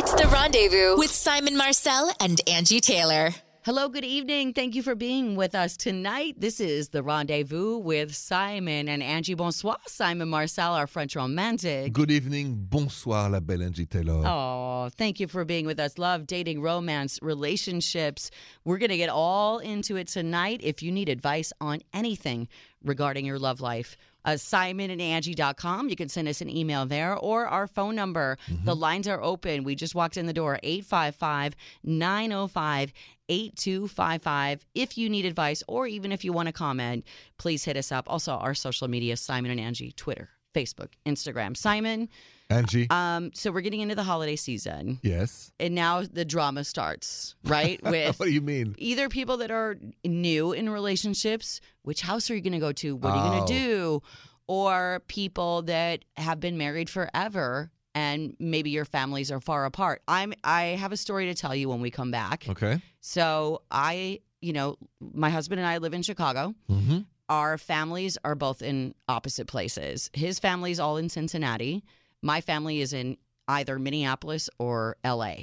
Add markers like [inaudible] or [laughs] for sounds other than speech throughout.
It's the rendezvous with Simon Marcel and Angi Taylor. Hello, good evening. Thank you for being with us tonight. This is the rendezvous with Simon and Angi. Bonsoir, Simon Marcel, our French romantic. Good evening, bonsoir, la belle Angi Taylor. Oh, thank you for being with us. Love, dating, romance, relationships. We're going to get all into it tonight. If you need advice on anything regarding your love life, uh, simonandangi.com. You can send us an email there or our phone number. The lines are open. We just walked in the door 855 905 8255. If you need advice or even if you want to comment, please hit us up. Also, our social media Simon and Angi, Twitter, Facebook, Instagram. Simon, Angi, um, so we're getting into the holiday season, yes. and now the drama starts, right? [laughs] With what do you mean? either people that are new in relationships, which house are you going to go to? What are you going Oh. to do? Or people that have been married forever and maybe your families are far apart. I'm I have a story to tell you when we come back. Okay. So I, you know, my husband and I live in Chicago. Mm-hmm. Our families are both in opposite places. His family's all in Cincinnati. My family is in either Minneapolis or LA.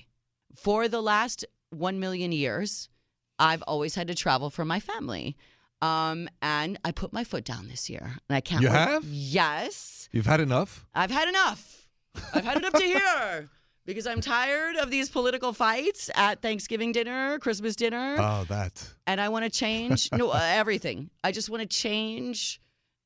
For the last 1 million years, I've always had to travel for my family. Um, and I put my foot down this year. And I can't You wait- have? Yes. You've had enough? I've had enough. I've had it up to here [laughs] because I'm tired of these political fights at Thanksgiving dinner, Christmas dinner Oh, that. and I want to change no uh, everything. I just want to change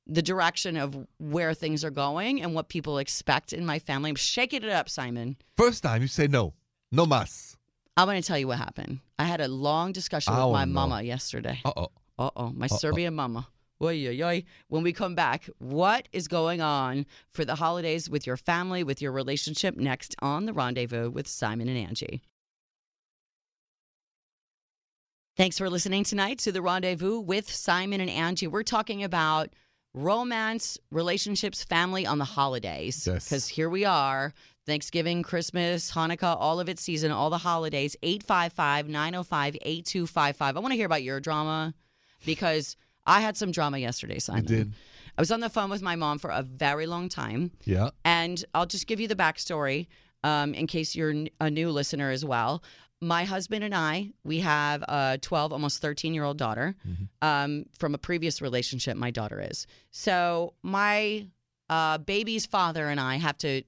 the direction of where things are going and what people expect in my family. I'm shaking it up, Simon. First time you say no. No mas. I'm going to tell you what happened. I had a long discussion with my wanna mama yesterday. Uh oh. Uh oh, my Uh-oh. Serbian mama. Oy. When we come back, what is going on for the holidays with your family, with your relationship? Next on the rendezvous with Simon and Angi. Thanks for listening tonight to the rendezvous with Simon and Angi. We're talking about romance, relationships, family on the holidays. Yes. Because here we are Thanksgiving, Christmas, Hanukkah, all of its season, all the holidays. 855 905 8255. I want to hear about your drama because I had some drama yesterday, You Simon. did? I was on the phone with my mom for a very long time. Yeah. And I'll just give you the backstory um, in case you're a new listener as well. My husband and I, we have a 12, almost 13 year old daughter um, from a previous relationship, my daughter is. So my uh, baby's father and I have to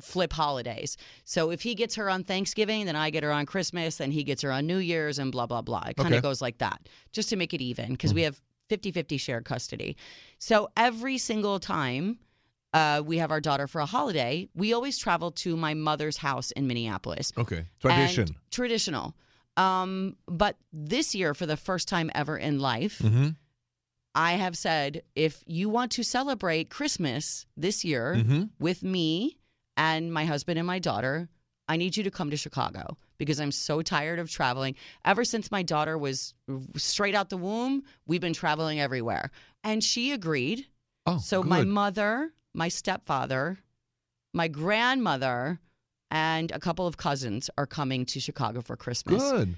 flip holidays. So if he gets her on Thanksgiving, then I get her on Christmas, then he gets her on New Year's, and blah, blah, blah. It kind of Okay. goes like that, just to make it even, because we have 50 50 shared custody. So every single time uh, we have our daughter for a holiday, we always travel to my mother's house in Minneapolis. Okay. Tradition. And traditional. Um, but this year, for the first time ever in life, Mm-hmm. I have said if you want to celebrate Christmas this year Mm-hmm. with me and my husband and my daughter, I need you to come to Chicago because I'm so tired of traveling. Ever since my daughter was straight out the womb, we've been traveling everywhere. And she agreed. Oh, So good. my mother, my stepfather, my grandmother, and a couple of cousins are coming to Chicago for Christmas. Good.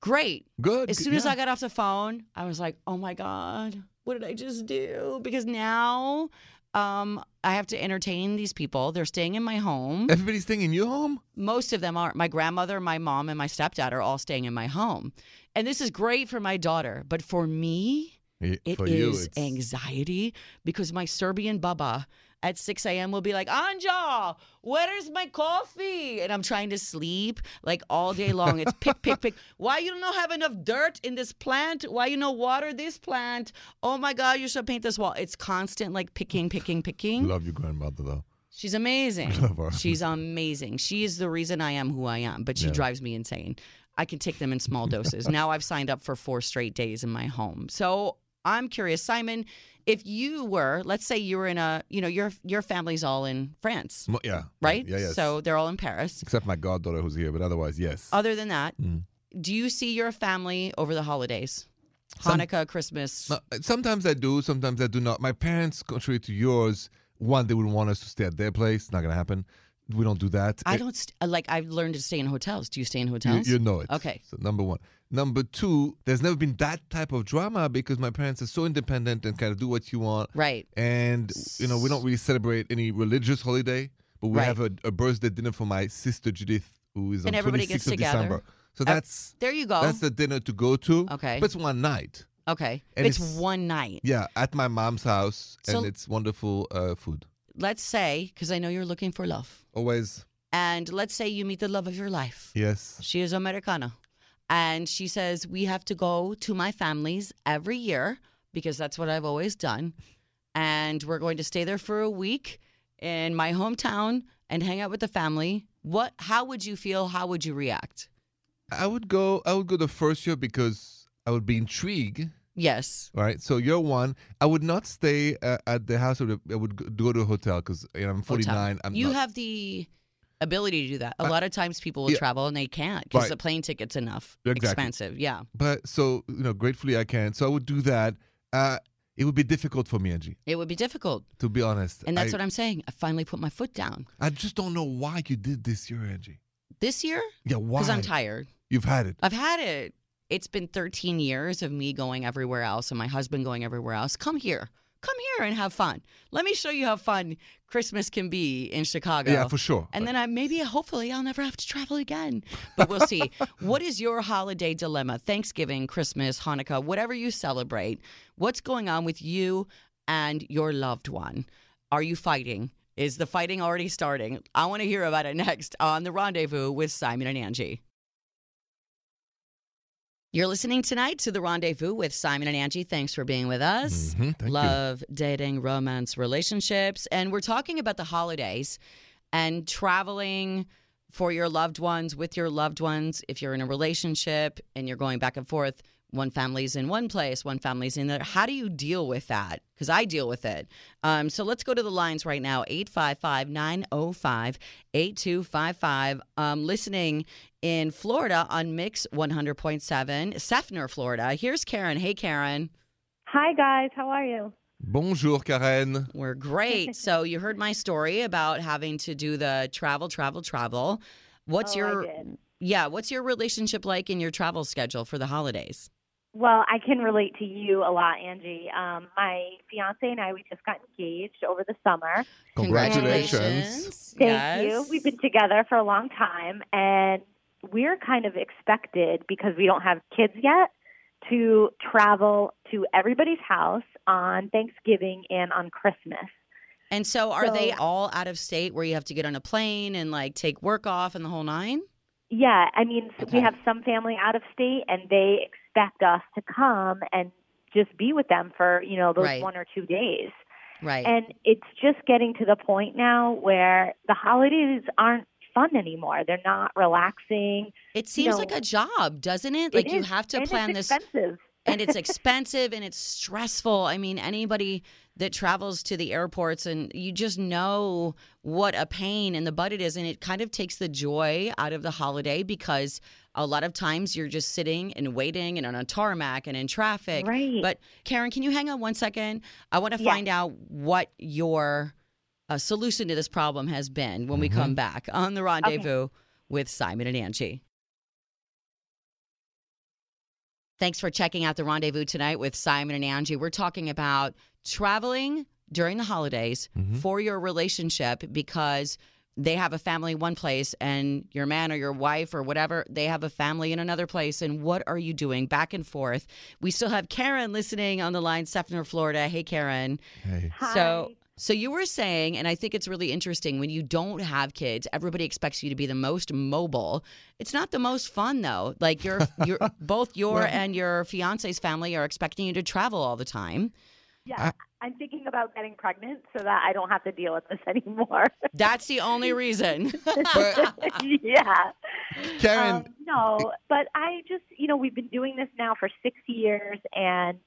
Great. Good. As soon as. I got off the phone, I was like, "Oh my god, what did I just do?" Because now um, I have to entertain these people. They're staying in my home. Everybody's staying in your home? Most of them are. My grandmother, my mom, and my stepdad are all staying in my home. And this is great for my daughter, but for me, Eh, it For you, anxiety because my Serbian baba at 6 a.m. will be like, Anja, where is my coffee? And I'm trying to sleep like all day long. It's pick, pick, pick. Why you don't have enough dirt in this plant? Why you don't water this plant? Oh my God, you should paint this wall. It's constant like picking, picking, picking. Love your grandmother, though. She's amazing. [laughs] Love her. She's amazing. She is the reason I am who I am, but she Yeah. drives me insane. I can take them in small doses. now I've signed up for four straight days in my home. So I'm curious, Simon, if you were, let's say you were in a, you know, your your family's all in France, Mo- Yeah. right? Yeah, yes. So they're all in Paris. Except my goddaughter who's here, but otherwise, yes. Other than that, Mm. do you see your family over the holidays? Some- Hanukkah, Christmas. No, sometimes I do, sometimes I do not. My parents, contrary to yours, one, they would want us to stay at their place. Not going to happen. We don't do that. I It- don't st- like. I've learned to stay in hotels. Do you stay in hotels? you know it. Okay. So number one. Number two, there's never been that type of drama because my parents are so independent and kind of do what you want. right. And you know, we don't really celebrate any religious holiday, but we Right. have a, a birthday dinner for my sister Judith, who is And on everybody 26th gets of together. December. So Uh, that's There you go. that's the dinner to go to. Okay. but it's one night. okay. and It's, it's- one night. Yeah, at my mom's house, So- and it's wonderful uh, food. Let's say, because I know you're looking for love, Always, and let's say you meet the love of your life. yes. She is Americana. And she says, We have to go to my family's every year because that's what I've always done. And we're going to stay there for a week in my hometown and hang out with the family. What how would you feel? How would you react? I would go. I would go the first year because I would be intrigued. Yes. Right. So you're one, I would not stay uh, at the house. The, I would go- to a hotel because you know, I'm 49. I'm you not, have the ability to do that. A I- lot of times people will yeah. travel and they can't because Right. the plane ticket's enough. Exactly. Expensive. Yeah. but so you know, gratefully I can. So I would do that. Uh, it would be difficult for me, Angi, It would be difficult. to be honest. And that's I, what I'm saying. I finally put my foot down. I just don't know why you did this year, Angi. This year, Yeah, why? because I'm tired. You've had it. I've had it. It's been 13 years of me going everywhere else and my husband going everywhere else. Come here. Come here and have fun. Let me show you how fun Christmas can be in Chicago. Yeah, for sure. And then I maybe hopefully I'll never have to travel again. [laughs] But we'll see. what is your holiday dilemma? Thanksgiving, Christmas, Hanukkah, whatever you celebrate. What's going on with you and your loved one? Are you fighting? Is the fighting already starting? I want to hear about it next on The Rendezvous with Simon and Angi. You're listening tonight to The Rendezvous with Simon and Angi. Thanks for being with us. Mhm, thank you. Love, dating, romance, relationships. And we're talking about the holidays and traveling for your loved ones, with your loved ones. If you're in a relationship and you're going back and forth, one family's in one place, one family's in there. How do you deal with that? Because I deal with it. Um, so let's go to the lines right now 855 905 8255. Um, listening in Florida on Mix 100.7, Seffner, Florida. Here's Karen. Hey, Karen. Hi guys, how are you? Bonjour, Karen. We're great. [laughs] so you heard my story about having to do the travel, travel, travel. What's Oh, your I did. yeah? What's your relationship like in your travel schedule for the holidays? Well, I can relate to you a lot, Angi. Um, my fiance and I, we just got engaged over the summer. Congratulations. Thank Yes. you. We've been together for a long time, and we're kind of expected because we don't have kids yet to travel to everybody's house on Thanksgiving and on Christmas. And so, are they all out of state where you have to get on a plane and like take work off and the whole nine? Yeah, I mean, Okay. we have some family out of state, and they expect us to come and just be with them for you know those Right. one or two days. Right. And it's just getting to the point now where the holidays aren't fun anymore. They're not relaxing. it seems know, like a job, doesn't it? It Like you is, have to and plan it's this expensive. and it's [laughs] expensive and it's stressful. I mean, anybody that travels to the airports and you just know what a pain in the butt it is. And it kind of takes the joy out of the holiday because a lot of times you're just sitting and waiting and on a tarmac and in traffic. Right. But Karen, can you hang on one second? I want to Yeah. find out what your uh, solution to this problem has been when we come back on the rendezvous with Simon and Angi. Thanks for checking out the rendezvous tonight with Simon and Angi. We're talking about traveling during the holidays Mhm. for your relationship because they have a family one place and your man or your wife or whatever, they have a family in another place. And what are you doing back and forth? We still have Karen listening on the line, Seffner, Florida. Hey, Karen. Hey. So, Hi. So you were saying, and I think it's really interesting when you don't have kids, everybody expects you to be the most mobile. It's not the most fun though. Like your, [laughs] your both your Well- and your fiance's family are expecting you to travel all the time. yeah, I'm thinking about getting pregnant so that I don't have to deal with this [laughs] anymore. That's the only reason. [laughs] yeah. Karen, Um, no, but I just, you know, we've been doing this now for six years and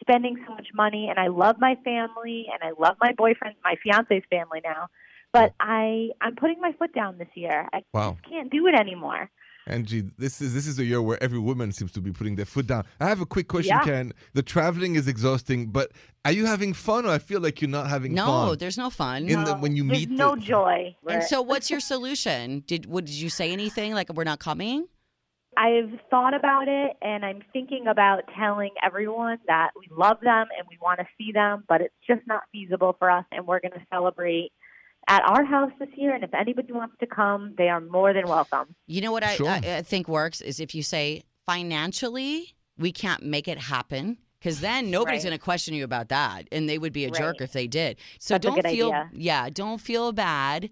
spending so much money, and I love my family and I love my boyfriend, my fiance's family now. But I, I'm putting my foot down this year. I Wow. just can't do it anymore. Angi, this is this is a year where every woman seems to be putting their foot down. I have a quick question, Yeah. Karen. The traveling is exhausting, but are you having fun, or I feel like you're not having no, fun? No, there's no fun. In the- when you there's meet no the- joy. and so, what's your solution? Did what, did you say anything like we're not coming? I've thought about it and I'm thinking about telling everyone that we love them and we want to see them, but it's just not feasible for us and we're going to celebrate at our house this year. And if anybody wants to come, they are more than welcome. You know what I, Sure. I, I think works is if you say financially, we can't make it happen. Because then nobody's Right. going to question you about that, and they would be a jerk if they did. So That's don't feel, idea. yeah, don't feel bad.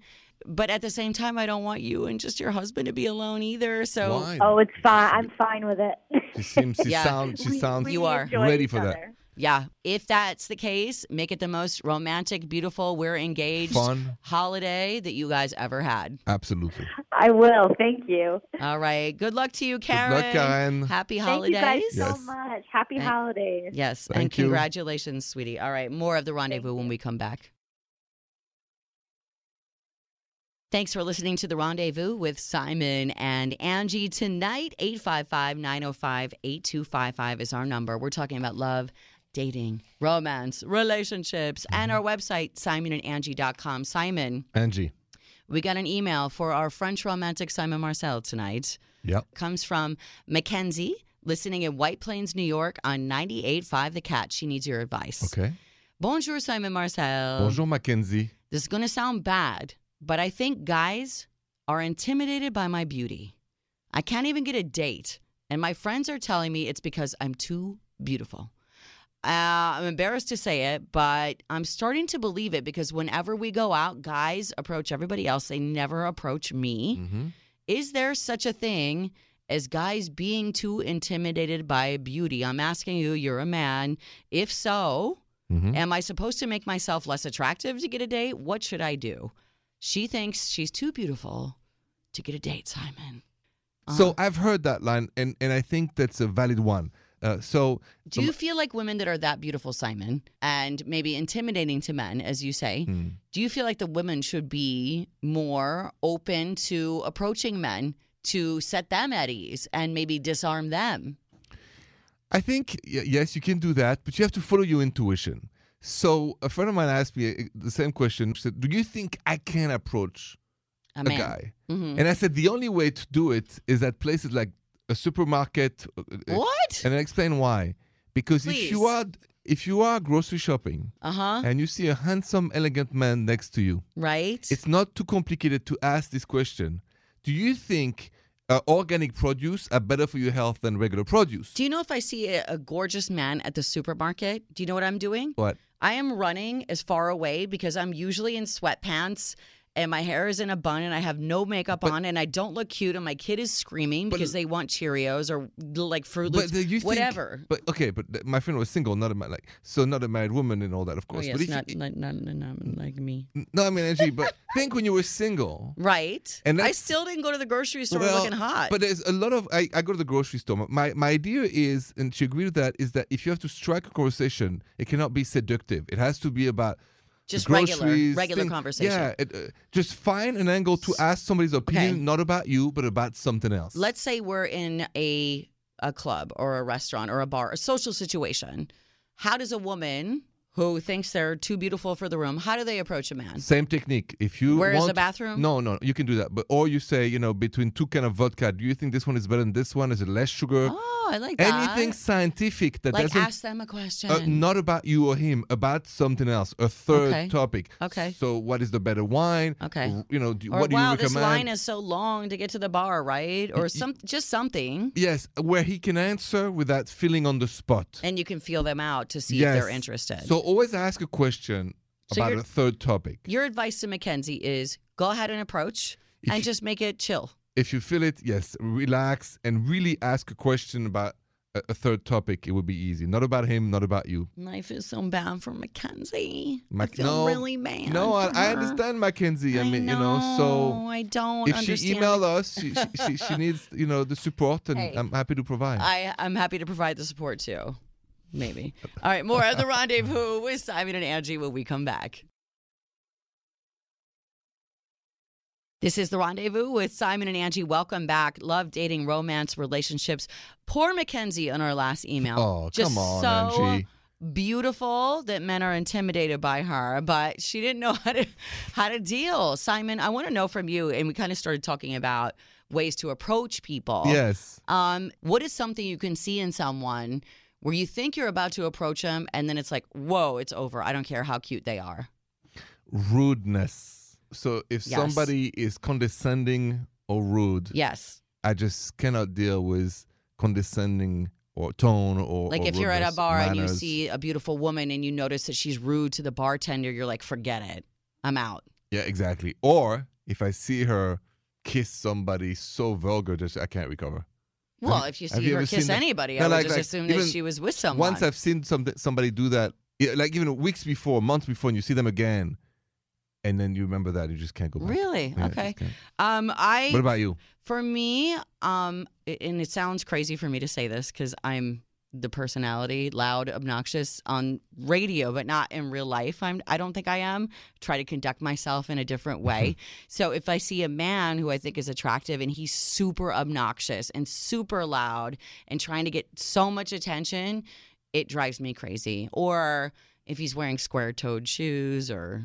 But at the same time, I don't want you and just your husband to be alone either. So Why? Oh, it's fine. I'm fine with it. She seems. She [laughs] Yeah. sounds. She sounds. we You are. ready each for that. Yeah, if that's the case, make it the most romantic, beautiful, we're engaged Fun. holiday that you guys ever had. Absolutely. I will. Thank you. All right. Good luck to you, Karen. Good Karen. luck, Karen. Happy Thank holidays. you guys Yes. so much. Happy Thank- holidays. Yes, and Thank you. congratulations, sweetie. All right, more of the rendezvous when we come back. Thanks for listening to the rendezvous with Simon and Angi tonight. 855 905 8255 is our number. We're talking about love, dating, romance, relationships, and our website, simonandangi.com. Simon, Angi. we got an email for our French romantic Simon Marcel tonight. Yep. Comes from Mackenzie, listening in White Plains, New York on 98.5 The Cat. She needs your advice. Okay. Bonjour, Simon Marcel. Bonjour, Mackenzie. This is going to sound bad, but I think guys are intimidated by my beauty. I can't even get a date, and my friends are telling me it's because I'm too beautiful. Uh, I'm embarrassed to say it, but I'm starting to believe it because whenever we go out, guys approach everybody else. They never approach me. Mm-hmm. Is there such a thing as guys being too intimidated by beauty? I'm asking you, you're a man. If so, Mm-hmm. Am I supposed to make myself less attractive to get a date? What should I do? She thinks she's too beautiful to get a date, Simon. So Uh-huh. I've heard that line, and, and I think that's a valid one. Uh, so do you feel like women that are that beautiful, Simon, and maybe intimidating to men, as you say, Hmm. do you feel like the women should be more open to approaching men to set them at ease and maybe disarm them? I think yes, you can do that, but you have to follow your intuition. So a friend of mine asked me uh, the same question. She said, "Do you think I can approach A a guy?" Mhm. And I said, "The only way to do it is at places like a supermarket." uh, uh, What? And I explain why. Because if you are if you are grocery shopping Uh huh. and you see a handsome, elegant man next to you, Right? it's not too complicated to ask this question. Do you think uh, organic produce are better for your health than regular produce? Do you know if I see a, a gorgeous man at the supermarket, do you know what I'm doing? What? I am running as far away because I'm usually in sweatpants and my hair is in a bun and I have no makeup But- on and I don't look cute and my kid is screaming because they want Cheerios or like Fruit Loops, think- whatever. But okay, but my friend was single, not a ma- like so not a married woman and all that, of Oh, course. yes, but not, you, not, not, not, like me. no, I mean Angi, but [laughs] think when you were single. Right. And I still didn't go to the grocery store Well, looking hot. But there's a lot of I, I go to the grocery store. My my idea is, and she agreed with that, is that if you have to strike a conversation, it cannot be seductive. It has to be about Just regular, regular conversation. Yeah, it, uh, just find an angle to ask somebody's opinion, Okay. not about you, but about something else. Let's say we're in a a club or a restaurant or a bar, a social situation. How does a woman who thinks they're too beautiful for the room, how do they approach a man? Same technique. If you Where is want, the bathroom? No, no, you can do that. But or you say, you know, between two kind of vodka, do you think this one is better than this one? Is it less sugar? Oh, I like that. Anything scientific that like doesn't ask them a question. uh, not about you or him, about something else, a third Okay. topic. Okay. So, what is the better wine? Okay. You know, do, or what do wow, you recommend? Wow, this line is so long to get to the bar, right? Or some just something. yes, where he can answer without feeling on the spot. And you can feel them out to see yes. if they're interested. So, always ask a question So about a third topic. Your advice to Mackenzie is go ahead and approach If and you- just make it chill. If you feel it, yes, relax and really ask a question about a, a third topic. It would be easy. Not about him, not about you. Life is so bad for Mackenzie. I feel no, really bad. No, I, I understand Mackenzie. I, I mean, you know, so I don't if she understand. email us, she, she, she, she needs, you know, the support, and [laughs] Hey. I'm happy to provide. I, I'm happy to provide the support too. Maybe. All right, more of the rendezvous with Simon and Angi when we come back. This is the rendezvous with Simon and Angi. Welcome back. Love dating, romance, relationships. Poor Mackenzie on our last email. oh, Just come on, so Angi. beautiful that men are intimidated by her, but she didn't know [laughs] how to how to deal. Simon, I want to know from you, and we kind of started talking about ways to approach people. Yes. Um, what is something you can see in someone where you think you're about to approach them, and then it's like, whoa, it's over. I don't care how cute they are. Rudeness. So if Yes. somebody is condescending or rude, Yes. I just cannot deal with condescending or tone or Like or if you're at a rudeness, bar and you see a beautiful woman and you notice that she's rude to the bartender, you're like, forget it. I'm out. Yeah, exactly. Or if I see her kiss somebody so vulgar, just I can't recover. Well, if you see you her kiss anybody, No, I would like- just like, assume that she was with someone. Once I've seen some somebody do that, like even weeks before, months before, and you see them again, and then you remember that, you just can't go back. Really? Yeah, okay. Um, I What about you? For me, um, and it sounds crazy for me to say this because I'm the personality, loud, obnoxious on radio, but not in real life. I'm. I don't think I am. Try to conduct myself in a different way. Mm-hmm. so if I see a man who I think is attractive and he's super obnoxious and super loud and trying to get so much attention, it drives me crazy. Or if he's wearing square-toed shoes or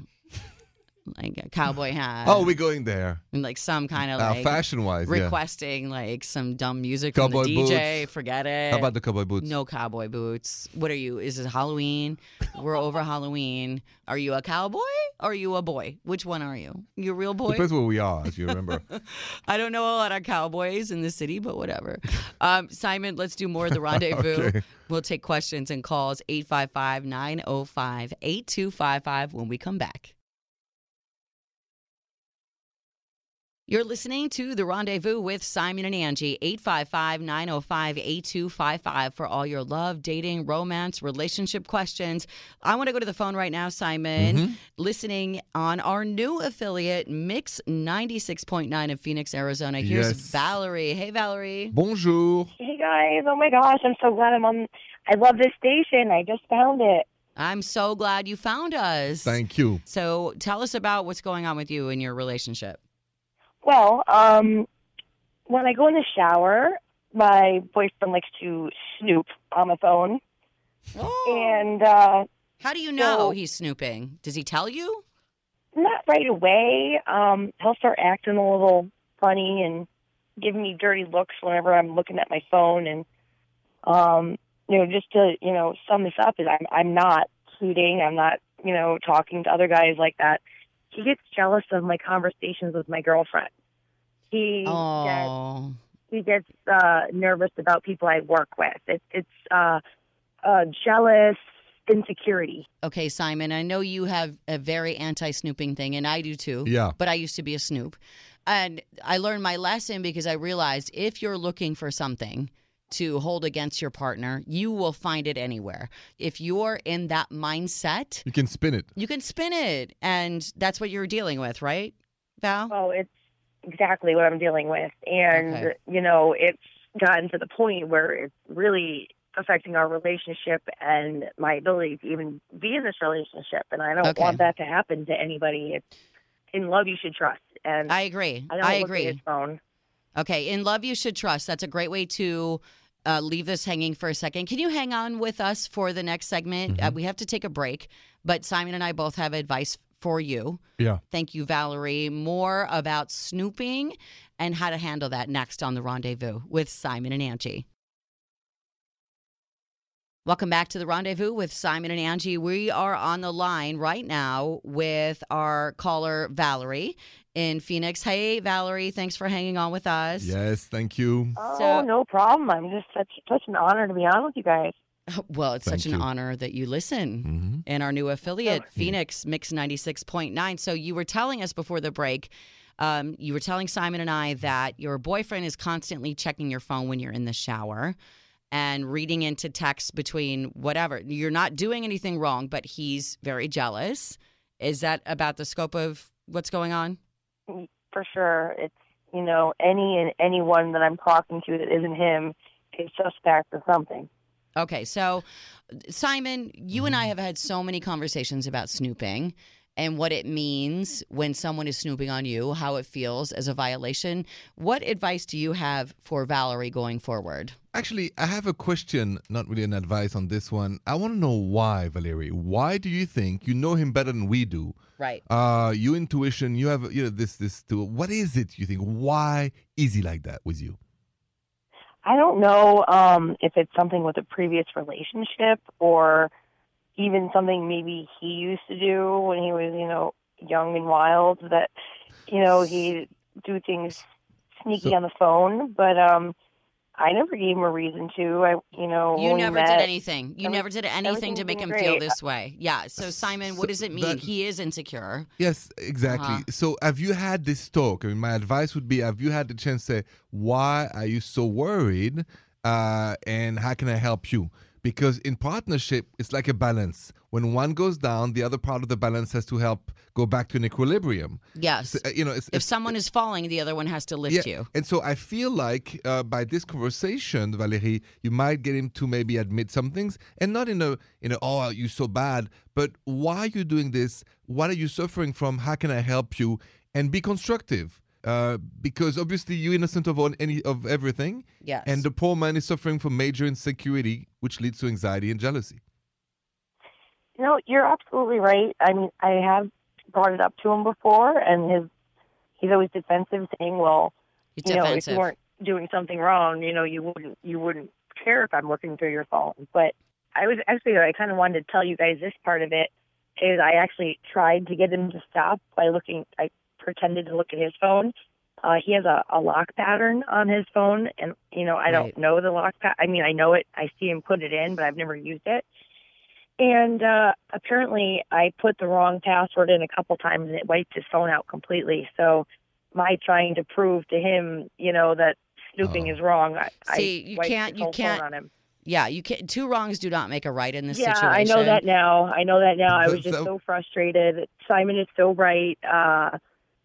like a cowboy hat. oh, we're going there. and like some kind of Uh, like fashion wise, yeah. requesting like some dumb music Cowboy from the DJ. boots. Forget it. How about the cowboy boots? no cowboy boots? What are you? Is it Halloween? We're over Halloween. Are you a cowboy or are you a boy? Which one are you? You a real boy? Depends where we are, if you remember. [laughs] I don't know a lot of cowboys in the city, but whatever. Um, Simon, let's do more of the rendezvous. [laughs] Okay. We'll take questions and calls 855 905 8255 when we come back. You're listening to The Rendezvous with Simon and Angi, 855 905 8255 for all your love, dating, romance, relationship questions. I want to go to the phone right now, Simon, Mhm. listening on our new affiliate, Mix 96.9 in Phoenix, Arizona. Here's Yes. Valerie. Hey, Valerie. Bonjour. Hey guys, oh my gosh, I'm so glad I'm on. I love this station. I just found it. I'm so glad you found us. Thank you. So tell us about what's going on with you in your relationship. Well, um, when I go in the shower, my boyfriend likes to snoop on my phone, Oh. and uh, How do you know So- he's snooping? Does he tell you? not right away. Um, he'll start acting a little funny and giving me dirty looks whenever I'm looking at my phone, and um, you know, just to you know sum this up is I'm I'm not cheating. I'm not you know talking to other guys like that. He gets jealous of my conversations with my girlfriend. He gets Oh. he gets uh, nervous about people I work with. It, it's uh, uh, jealous insecurity. Okay, Simon, I know you have a very anti snooping thing, and I do too. Yeah. But I used to be a snoop. And I learned my lesson because I realized if you're looking for something to hold against your partner, you will find it anywhere. If you're in that mindset, You can spin it. you can spin it. And that's what you're dealing with, right, Val? Oh, it's exactly what I'm dealing with, and Okay. you know, it's gotten to the point where it's really affecting our relationship and my ability to even be in this relationship. And I don't Okay. want that to happen to anybody. It's in love you should trust, and I agree. I don't I look agree. At his phone. Okay, in love you should trust. That's a great way to uh, leave this hanging for a second. Can you hang on with us for the next segment? Uh, we have to take a break, but Simon and I both have advice for you. Yeah. Thank you, Valerie. More about snooping and how to handle that next on the rendezvous with Simon and Angi. Welcome back to the rendezvous with Simon and Angi. We are on the line right now with our caller, Valerie in Phoenix. Hey, Valerie, thanks for hanging on with us. Yes, thank you. Oh, So- no problem. I'm just such such an honor to be on with you guys. [laughs] Well, it's Thank such an honor that you listen. hmm and our new affiliate, Oh. Phoenix Mix 96.9. So you were telling us before the break, um, you were telling Simon and I that your boyfriend is constantly checking your phone when you're in the shower and reading into texts between whatever. You're not doing anything wrong, but he's very jealous. Is that about the scope of what's going on? For sure, it's you know any and anyone that I'm talking to that isn't him is suspect or something. Okay, so Simon, you and I mm-hmm. have had so many conversations about snooping and what it means when someone is snooping on you, how it feels as a violation. What advice do you have for Valerie going forward? Actually, I have a question, not really an advice on this one. I want to know why, Valerie. Why do you think you know him better than we do? Right. Uh, your intuition, you have you know this this tool. What is it you think? Why is he like that with you? I don't know um, if it's something with a previous relationship or even something maybe he used to do when he was, you know, young and wild that you know he do things sneaky So- on the phone, but um, I never gave him a reason to. I you know You never met, did anything. You never did anything to make him been feel this way. Yeah. So Simon, what does it mean? that- he is insecure. Yes, exactly. Uh-huh. So, have you had this talk? I mean, my advice would be: Have you had the chance to say, "Why are you so worried?" Uh, and how can I help you? Because in partnership, it's like a balance. When one goes down, the other part of the balance has to help go back to an equilibrium. Yes. So, uh, you know, it's, if it's- someone is falling, the other one has to lift you. and so I feel like uh, by this conversation, Valerie, you might get him to maybe admit some things, and not in a in a oh you're so bad, but why are you doing this? What are you suffering from? How can I help you? And be constructive, uh, because obviously you're innocent of all, any of everything, Yes. and the poor man is suffering from major insecurity, which leads to anxiety and jealousy. No, you're absolutely right. I mean, I have brought it up to him before, and his he's always defensive, saying, "Well, it's you know, if you weren't doing something wrong, you know, you wouldn't you wouldn't care if I'm looking through your phone." But I was actually I kind of wanted to tell you guys this part of it is I actually tried to get him to stop by looking. I pretended to look at his phone. Uh, he has a, a lock pattern on his phone, and you know I Right. don't know the lock. Pa- I mean, I know it. I see him put it in, but I've never used it. And uh, apparently, I put the wrong password in a couple times, and it wiped his phone out completely. So, my trying to prove to him, you know, that snooping Oh. is wrong, I, See, I you can't- you can't- on him. yeah, you can't. two wrongs do not make a right in this yeah, situation. I know that now. I know that now. I was [laughs] So- just so frustrated. Simon is so right. Uh,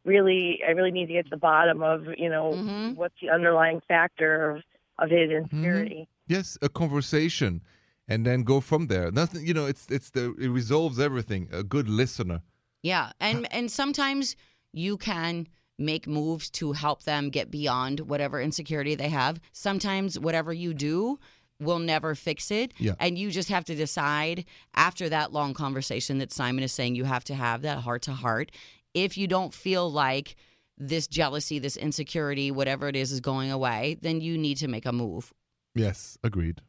really, I really need to get to the bottom of, you know, Mhm. what's the underlying factor of, of his Mm-hmm. insecurity. Yes, a conversation, and then go from there. Nothing, you know, it's it's the it resolves everything. A good listener. Yeah, and and sometimes you can make moves to help them get beyond whatever insecurity they have. Sometimes whatever you do will never fix it, Yeah. and you just have to decide after that long conversation that Simon is saying you have to have that heart to heart. If you don't feel like this jealousy, this insecurity, whatever it is, is going away, then you need to make a move. Yes, agreed.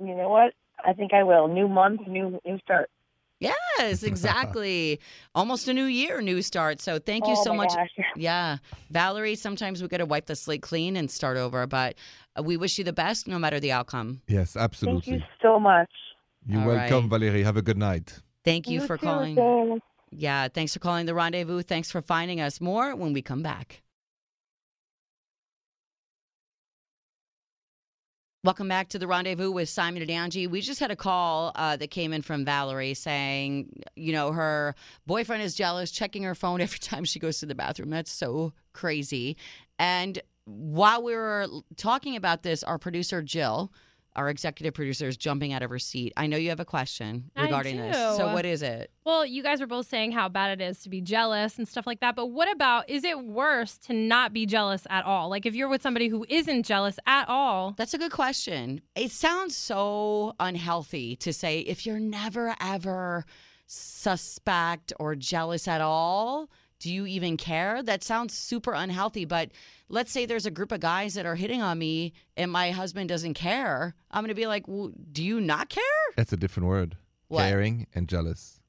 You know what? I think I will. New month, new new start. Yes, exactly. [laughs] Almost a new year, new start. So thank you Oh so much. gosh. [laughs] Yeah. Valerie, sometimes we got to wipe the slate clean and start over, but uh, we wish you the best no matter the outcome. Yes, absolutely. Thank you so much. You're All welcome, right. Valerie. Have a good night. Thank you, for too, calling. Sam. Yeah, thanks for calling the rendezvous. Thanks for finding us more when we come back. Welcome back to the rendezvous with Simon and Angi. We just had a call uh, that came in from Valerie saying, you know, her boyfriend is jealous, checking her phone [laughs] every time she goes to the bathroom. That's so crazy. And while we were talking about this, our producer Jill, our executive producer, is jumping out of her seat. I know you have a question regarding this. So what is it? Well, you guys were both saying how bad it is to be jealous and stuff like that. But what about is it worse to not be jealous at all? Like if you're with somebody who isn't jealous at all, That's a good question. It sounds so unhealthy to say if you're never ever suspect or jealous at all, do you even care? That sounds super unhealthy. But let's say there's a group of guys that are hitting on me and my husband doesn't care. I'm going to be like, well, do you not care? That's a different word. What? Caring and jealous.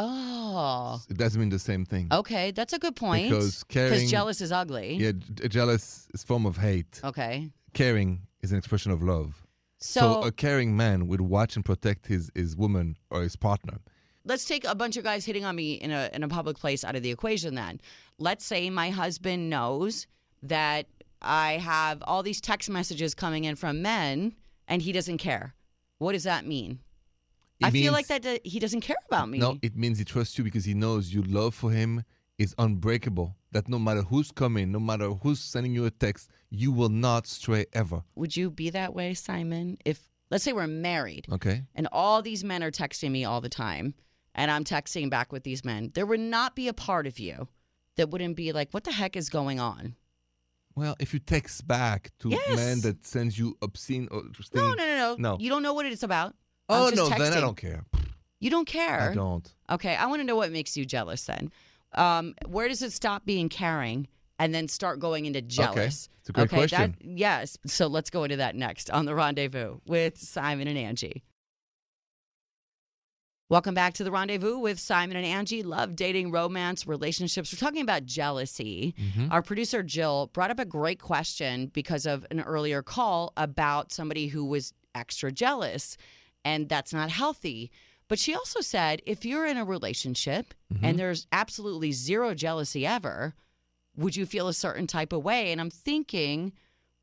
Oh, It doesn't mean the same thing. okay. That's a good point. Because caring, Because jealous is ugly. yeah, jealous is form of hate. Okay. Caring is an expression of love. So, So, a caring man would watch and protect his his woman or his partner. Let's take a bunch of guys hitting on me in a in a public place out of the equation then. Let's say my husband knows that I have all these text messages coming in from men and he doesn't care. What does that mean? It I feel like that uh, he doesn't care about me. No, it means he trusts you because he knows your love for him is unbreakable. That no matter who's coming, no matter who's sending you a text, you will not stray ever. Would you be that way, Simon? If let's say we're married Okay? and all these men are texting me all the time and I'm texting back with these men, there would not be a part of you that wouldn't be like, what the heck is going on? Well, if you text back to Yes. man that sends you obscene or No, no, no, no. No. You don't know what it's about. Oh no, then I don't care. You don't care. I don't. Okay, I want to know what makes you jealous then. Um, where does it stop being caring and then start going into jealous? It's a great okay, question. That, yes. So let's go into that next on the rendezvous with Simon and Angi. Welcome back to the rendezvous with Simon and Angi. Love, dating, romance, relationships. We're talking about jealousy. Mm-hmm. Our producer, Jill, brought up a great question because of an earlier call about somebody who was extra jealous, and that's not healthy. But she also said if you're in a relationship Mm-hmm. and there's absolutely zero jealousy ever, would you feel a certain type of way? And I'm thinking,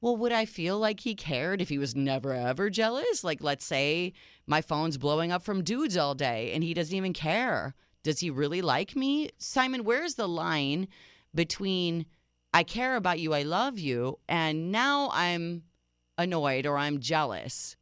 well, would I feel like he cared if he was never ever jealous? Like, let's say my phone's blowing up from dudes all day and he doesn't even care. Does he really like me? Simon, where's the line between I care about you, I love you, and now I'm annoyed or I'm jealous?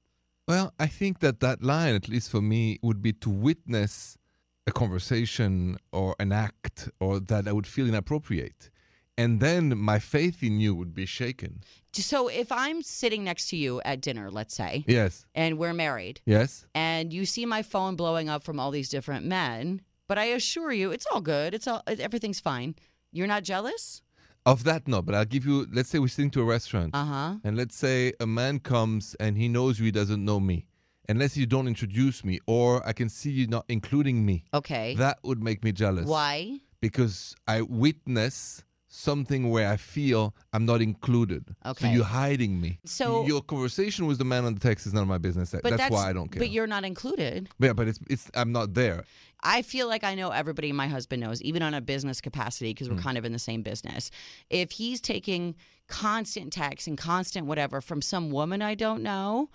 Well, I think that that line, at least for me, would be to witness a conversation or an act or that I would feel inappropriate. And then my faith in you would be shaken. So if I'm sitting next to you at dinner, let's say, Yes. and we're married, Yes. and you see my phone blowing up from all these different men, but I assure you, it's all good. It's all everything's fine. You're not jealous? Of that, no. But I'll give you, let's say we're sitting to a restaurant. Uh huh. And let's say a man comes and he knows you, he doesn't know me. Unless you don't introduce me, or I can see you not including me. Okay. That would make me jealous. Why? Because I witness something where I feel I'm not included. So Okay. you're hiding me. So- your conversation with the man on the text is none of my business. But that's, that's, why I don't care. But you're not included. yeah, but it's it's I'm not there. I feel like I know everybody my husband knows, even on a business capacity, because we're hmm. kind of in the same business. If he's taking constant texts and constant whatever from some woman I don't know,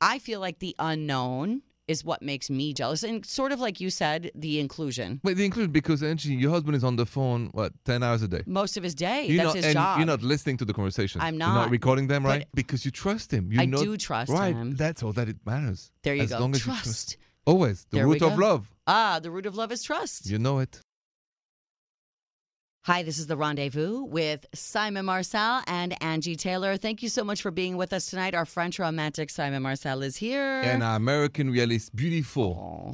I feel like the unknown is what makes me jealous. And sort of like you said, the inclusion. Wait, the inclusion because Angi, your husband is on the phone what ten hours a day. Most of his day. You're That's not, his and job. You're not listening to the conversation. I'm not. You're not recording them, right? because you trust him. You I know, do trust him. right? him. That's all that it matters. There you as go. Long as trust. you trust. Always the There root of love. Ah, the root of love is trust. You know it. Hi, this is The Rendezvous with Simon Marcel and Angi Taylor. Thank you so much for being with us tonight. Our French romantic Simon Marcel is here. And our American realist, beautiful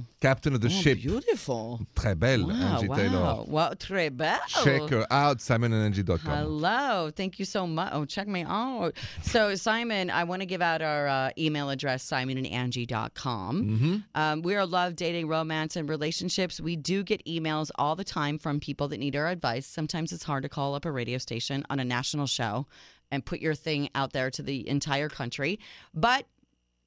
Oh, captain of the oh, ship. beautiful. Très belle, Wow, Angi wow. Taylor. Wow, très belle. Check her out, simonandangi.com. Hello. Thank you so much. Oh, check me out. So, Simon, I want to give out our uh, email address, simonandangi.com. Mm-hmm. Um, we are love, dating, romance, and relationships. We do get emails all the time from people that need our advice. Sometimes it's hard to call up a radio station on a national show and put your thing out there to the entire country. But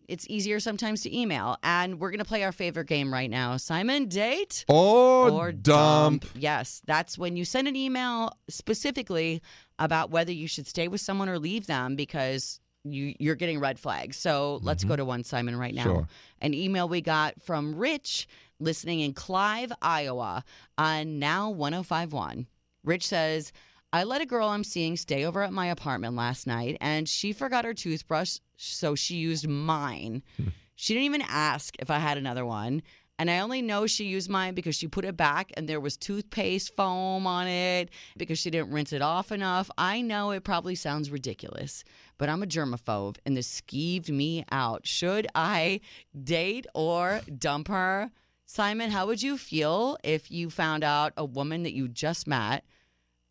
it's easier sometimes to email. And we're going to play our favorite game right now Simon, date Or, dump. Yes, that's when you send an email specifically about whether you should stay with someone or leave them because you you're getting red flags. So let's mm-hmm. go to one Simon right now. Sure. An email we got from Rich listening in Clive, Iowa on Now 1051. Rich says, I let a girl I'm seeing stay over at my apartment last night and she forgot her toothbrush, so she used mine. Hmm. She didn't even ask if I had another one. And I only know she used mine because she put it back and there was toothpaste foam on it because she didn't rinse it off enough. I know it probably sounds ridiculous, but I'm a germaphobe and this skeeved me out. Should I date or dump her? Simon, how would you feel if you found out a woman that you just met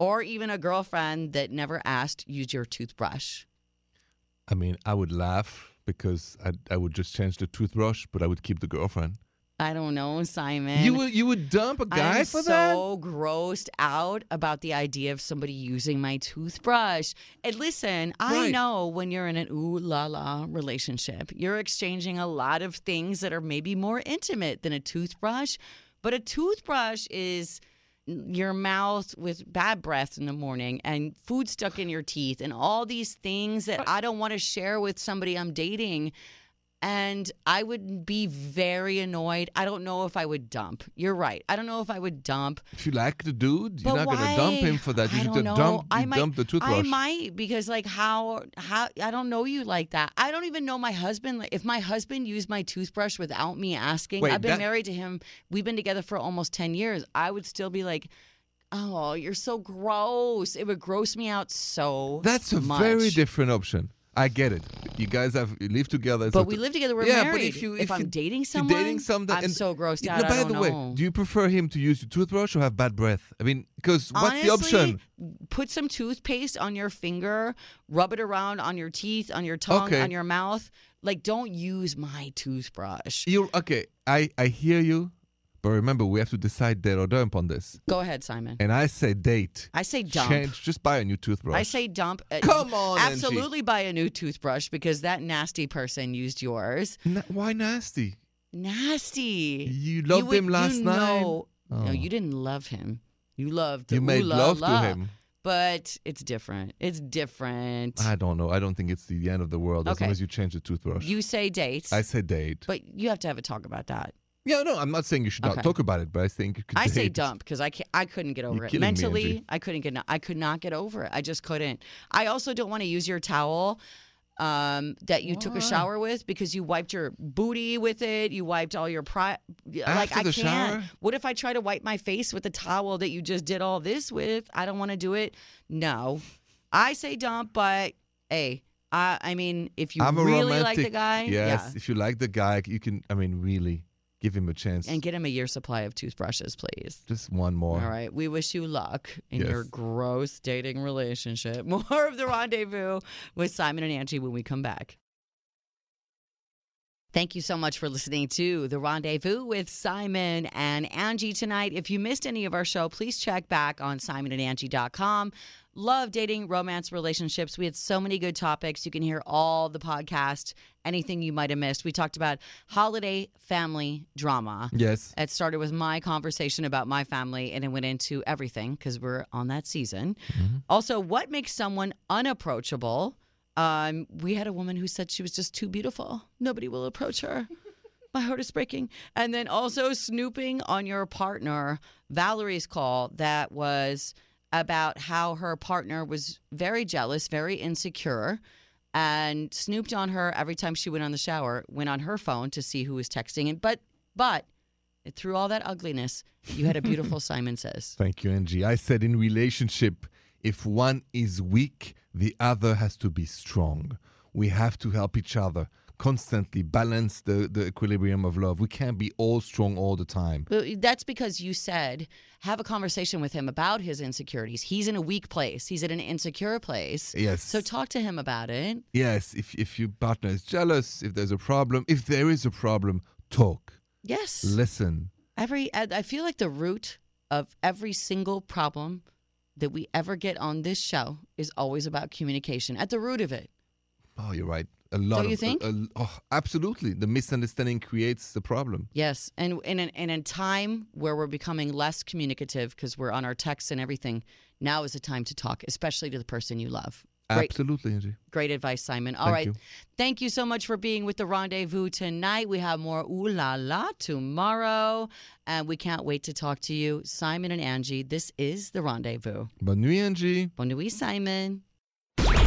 or even a girlfriend that never asked use your toothbrush? I mean, I would laugh because I, I would just change the toothbrush, but I would keep the girlfriend. I don't know, Simon. you would you would dump a guy I'm for that? so grossed out about the idea of somebody using my toothbrush. And listen, I know when you're in an ooh la la relationship, you're exchanging a lot of things that are maybe more intimate than a toothbrush. But a toothbrush is your mouth with bad breath in the morning and food stuck in your teeth and all these things that I don't want to share with somebody I'm dating. And I would be very annoyed. I don't know if I would dump. You're right. I don't know if I would dump. If you like the dude, you're But not gonna dump him for that. You I don't know. dump, I might- dump the toothbrush. I might because like how how I don't know you like that. I don't even know my husband. Like, If my husband used my toothbrush without me asking, Wait, I've been that- married to him. We've been together for almost ten years. I would still be like, oh, you're so gross. It would gross me out so. That's a much. very different option. I get it. You guys have you live together. But we live together. We're yeah, married. but if you if, I'm you, dating if someone, dating something, I'm so grossed out. By I don't the way, know. do you prefer him to use your toothbrush or have bad breath? I mean, because what's the option? Put some toothpaste on your finger, rub it around on your teeth, on your tongue, Okay. on your mouth. Like, don't use my toothbrush. You okay? I I hear you, But remember, we have to decide date or dump on this. Go ahead, Simon. And I say date. I say dump. Change. Just buy a new toothbrush. I say dump. Uh, Come on, Angi. Absolutely buy a new toothbrush because that nasty person used yours. Na- why nasty? Nasty. You loved would- him last you night. know- Oh. No, you didn't love him. You loved You made la love la. to him. But it's different. It's different. I don't know. I don't think it's the end of the world as long as you change the toothbrush. you say date. I say date. but you have to have a talk about that. Yeah, no, I'm not saying you should not Okay. talk about it, but I think you could. I [laughs] say dump because I can't, I couldn't get over it killing me, mentally. I couldn't get I could not get over it. I just couldn't. I also don't want to use your towel um, that you took a shower with because you wiped your booty with it. You wiped all your pri like After I can't. shower? What if I try to wipe my face with the towel that you just did all this with? I don't want to do it. No, I say dump, but hey. I, I mean, if you I'm really like the guy, Yes, yeah, if you like the guy, you can. I mean, really, give him a chance. and get him a year supply of toothbrushes, please. just one more. All right. We wish you luck in your gross dating relationship. [laughs] More of the rendezvous with Simon and Angi when we come back. Thank you so much for listening to The Rendezvous with Simon and Angi tonight. If you missed any of our show, please check back on simonandangi.com. Love dating, romance, relationships. We had so many good topics. You can hear all the podcast, anything you might have missed. We talked about holiday family drama. Yes. It started with my conversation about my family and it went into everything because we're on that season. Also, what makes someone unapproachable? Um, we had a woman who said she was just too beautiful. Nobody will approach her. [laughs] My heart is breaking. And then also snooping on your partner. Valerie's call that was about how her partner was very jealous, very insecure, and snooped on her every time she went on the shower, went on her phone to see who was texting. And but but through all that ugliness, you had a beautiful [laughs] Simon says. Thank you, Angi. I said in relationship, if one is weak, the other has to be strong. We have to help each other constantly balance the, the equilibrium of love. We can't be all strong all the time. But that's because you said have a conversation with him about his insecurities. He's in a weak place. He's at an insecure place. Yes. So talk to him about it. yes, if if your partner is jealous, if there's a problem, if there is a problem, talk. Yes. Listen. Every I I feel like the root of every single problem that we ever get on this show is always about communication. At the root of it. Oh, you're right. A lot Don't of you think? a- a- oh, absolutely. The misunderstanding creates the problem. Yes, and in an, in a time where we're becoming less communicative because we're on our texts and everything, now is the time to talk, especially to the person you love. Great, Absolutely, Angi. great advice, Simon. All Thank right, you. thank you so much for being with the rendezvous tonight. We have more ooh la la tomorrow, and we can't wait to talk to you, Simon and Angi. This is the rendezvous. Bonne nuit, Angi. Bonne nuit, Simon.